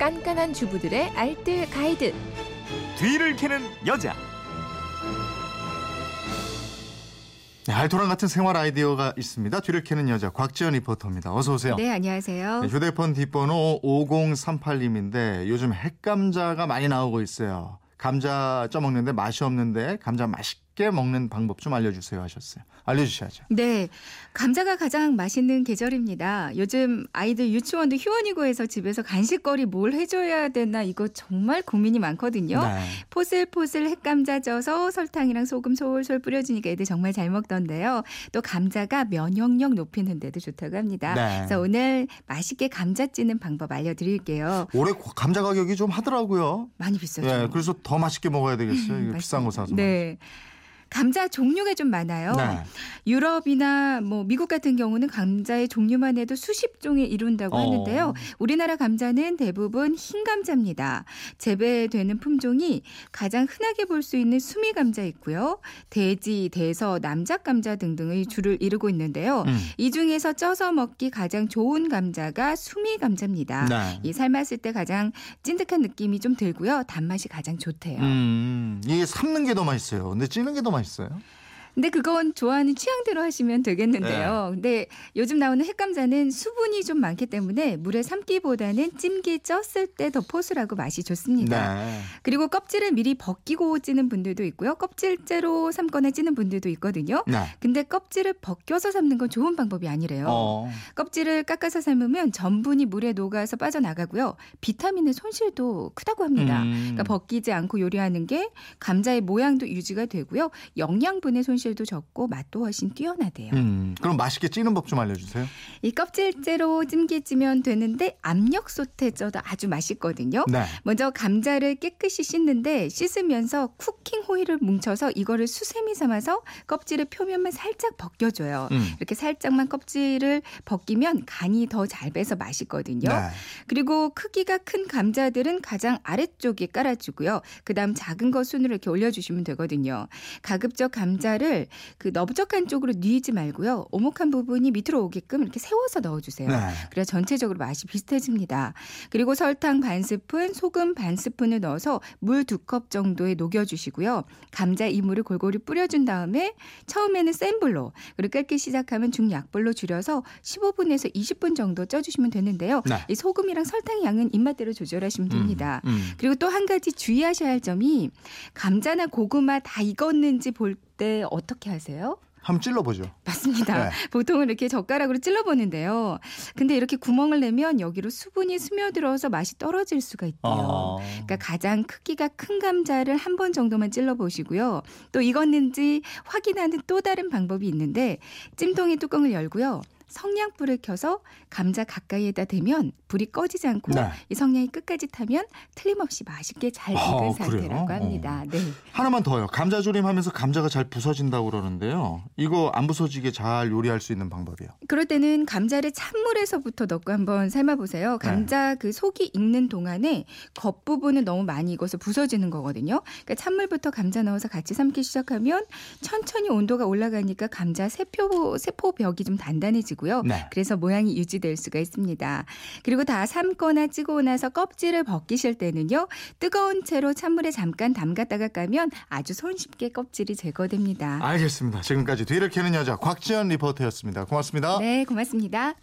깐깐한 주부들의 알뜰 가이드. 뒤를 캐는 여자. 네, 알토란 같은 생활 아이디어가 있습니다. 뒤를 캐는 여자 곽지연 리포터입니다. 어서 오세요. 네, 안녕하세요. 네, 휴대폰 뒷번호 5038님인데 요즘 핵감자가 많이 나오고 있어요. 감자 쪄먹는데 맛이 없는데 감자 맛있게 먹는 방법 좀 알려주세요 하셨어요. 알려주셔야죠. 네, 감자가 가장 맛있는 계절입니다. 요즘 아이들 유치원도 휴원이고 해서 집에서 간식거리 뭘 해줘야 되나 이거 정말 고민이 많거든요. 네. 포슬포슬 핵감자 쪄서 설탕이랑 소금 솔솔 뿌려주니까 애들 정말 잘 먹던데요. 또 감자가 면역력 높이는 데도 좋다고 합니다. 네. 그래서 오늘 맛있게 감자 찌는 방법 알려드릴게요. 올해 감자 가격이 좀 하더라고요. 많이 비싸죠. 예, 그래서 더 맛있게 먹어야 되겠어요. 이거 비싼 거 사서. 네. 감자 종류가 좀 많아요. 네. 유럽이나 뭐 미국 같은 경우는 감자의 종류만 해도 수십 종에 이룬다고 어. 하는데요. 우리나라 감자는 대부분 흰 감자입니다. 재배되는 품종이 가장 흔하게 볼 수 있는 수미 감자 있고요. 돼지, 대서, 남작 감자 등등의 줄을 이루고 있는데요. 음. 이 중에서 쪄서 먹기 가장 좋은 감자가 수미 감자입니다. 네. 이 삶았을 때 가장 찐득한 느낌이 좀 들고요. 단맛이 가장 좋대요. 음, 이게 삶는 게 더 맛있어요. 근데 찌는 게 더 맛있어요. 있어요? 근데 그건 좋아하는 취향대로 하시면 되겠는데요. 네. 근데 요즘 나오는 핵감자는 수분이 좀 많기 때문에 물에 삶기보다는 찜기 쪘을 때 더 포슬하고 맛이 좋습니다. 네. 그리고 껍질을 미리 벗기고 찌는 분들도 있고요. 껍질째로 삶거나 찌는 분들도 있거든요. 네. 근데 껍질을 벗겨서 삶는 건 좋은 방법이 아니래요. 어. 껍질을 깎아서 삶으면 전분이 물에 녹아서 빠져나가고요. 비타민의 손실도 크다고 합니다. 음. 그러니까 벗기지 않고 요리하는 게 감자의 모양도 유지가 되고요. 영양분의 손실 도 적고 맛도 훨씬 뛰어나대요. 음, 그럼 맛있게 찌는 법 좀 알려주세요. 이 껍질째로 찜기 찌면 되는데 압력 솥에 쪄도 아주 맛있거든요. 네. 먼저 감자를 깨끗이 씻는데 씻으면서 쿠킹 호일을 뭉쳐서 이거를 수세미 삼아서 껍질의 표면만 살짝 벗겨줘요. 음. 이렇게 살짝만 껍질을 벗기면 간이 더 잘 배서 맛있거든요. 네. 그리고 크기가 큰 감자들은 가장 아래쪽에 깔아주고요. 그다음 작은 거 순으로 이렇게 올려주시면 되거든요. 가급적 감자를 그 넓적한 쪽으로 뉘지 말고요. 오목한 부분이 밑으로 오게끔 이렇게 세워서 넣어주세요. 네. 그래야 전체적으로 맛이 비슷해집니다. 그리고 설탕 반 스푼, 소금 반 스푼을 넣어서 물 두 컵 정도에 녹여주시고요. 감자 이물을 골고루 뿌려준 다음에 처음에는 센 불로 그리고 끓기 시작하면 중약불로 줄여서 15분에서 20분 정도 쪄주시면 되는데요. 네. 이 소금이랑 설탕 양은 입맛대로 조절하시면 됩니다. 음, 음. 그리고 또 한 가지 주의하셔야 할 점이 감자나 고구마 다 익었는지 볼 때 어떻게 하세요? 한번 찔러보죠. 맞습니다. 네. 보통은 이렇게 젓가락으로 찔러보는데요. 근데 이렇게 구멍을 내면 여기로 수분이 스며들어서 맛이 떨어질 수가 있대요. 어. 그러니까 가장 크기가 큰 감자를 한 번 정도만 찔러 보시고요. 또 익었는지 확인하는 또 다른 방법이 있는데 찜통의 뚜껑을 열고요. 성냥불을 켜서 감자 가까이에다 대면 불이 꺼지지 않고 네. 이 성냥이 끝까지 타면 틀림없이 맛있게 잘 익은 아, 상태라고 그래요? 합니다. 네. 하나만 더요. 감자 조림 하면서 감자가 잘 부서진다고 그러는데요. 이거 안 부서지게 잘 요리할 수 있는 방법이요. 그럴 때는 감자를 찬물에서부터 넣고 한번 삶아 보세요. 감자 그 속이 익는 동안에 겉 부분은 너무 많이 익어서 부서지는 거거든요. 그러니까 찬물부터 감자 넣어서 같이 삶기 시작하면 천천히 온도가 올라가니까 감자 세포, 세포벽이 좀 단단해지고요. 네. 그래서 모양이 유지될 수가 있습니다. 그리고 다 삶거나 찌고 나서 껍질을 벗기실 때는요. 뜨거운 채로 찬물에 잠깐 담갔다가 까면 아주 손쉽게 껍질이 제거됩니다. 알겠습니다. 지금까지 뒤를 캐는 여자 곽지연 리포터였습니다. 고맙습니다. 네, 고맙습니다.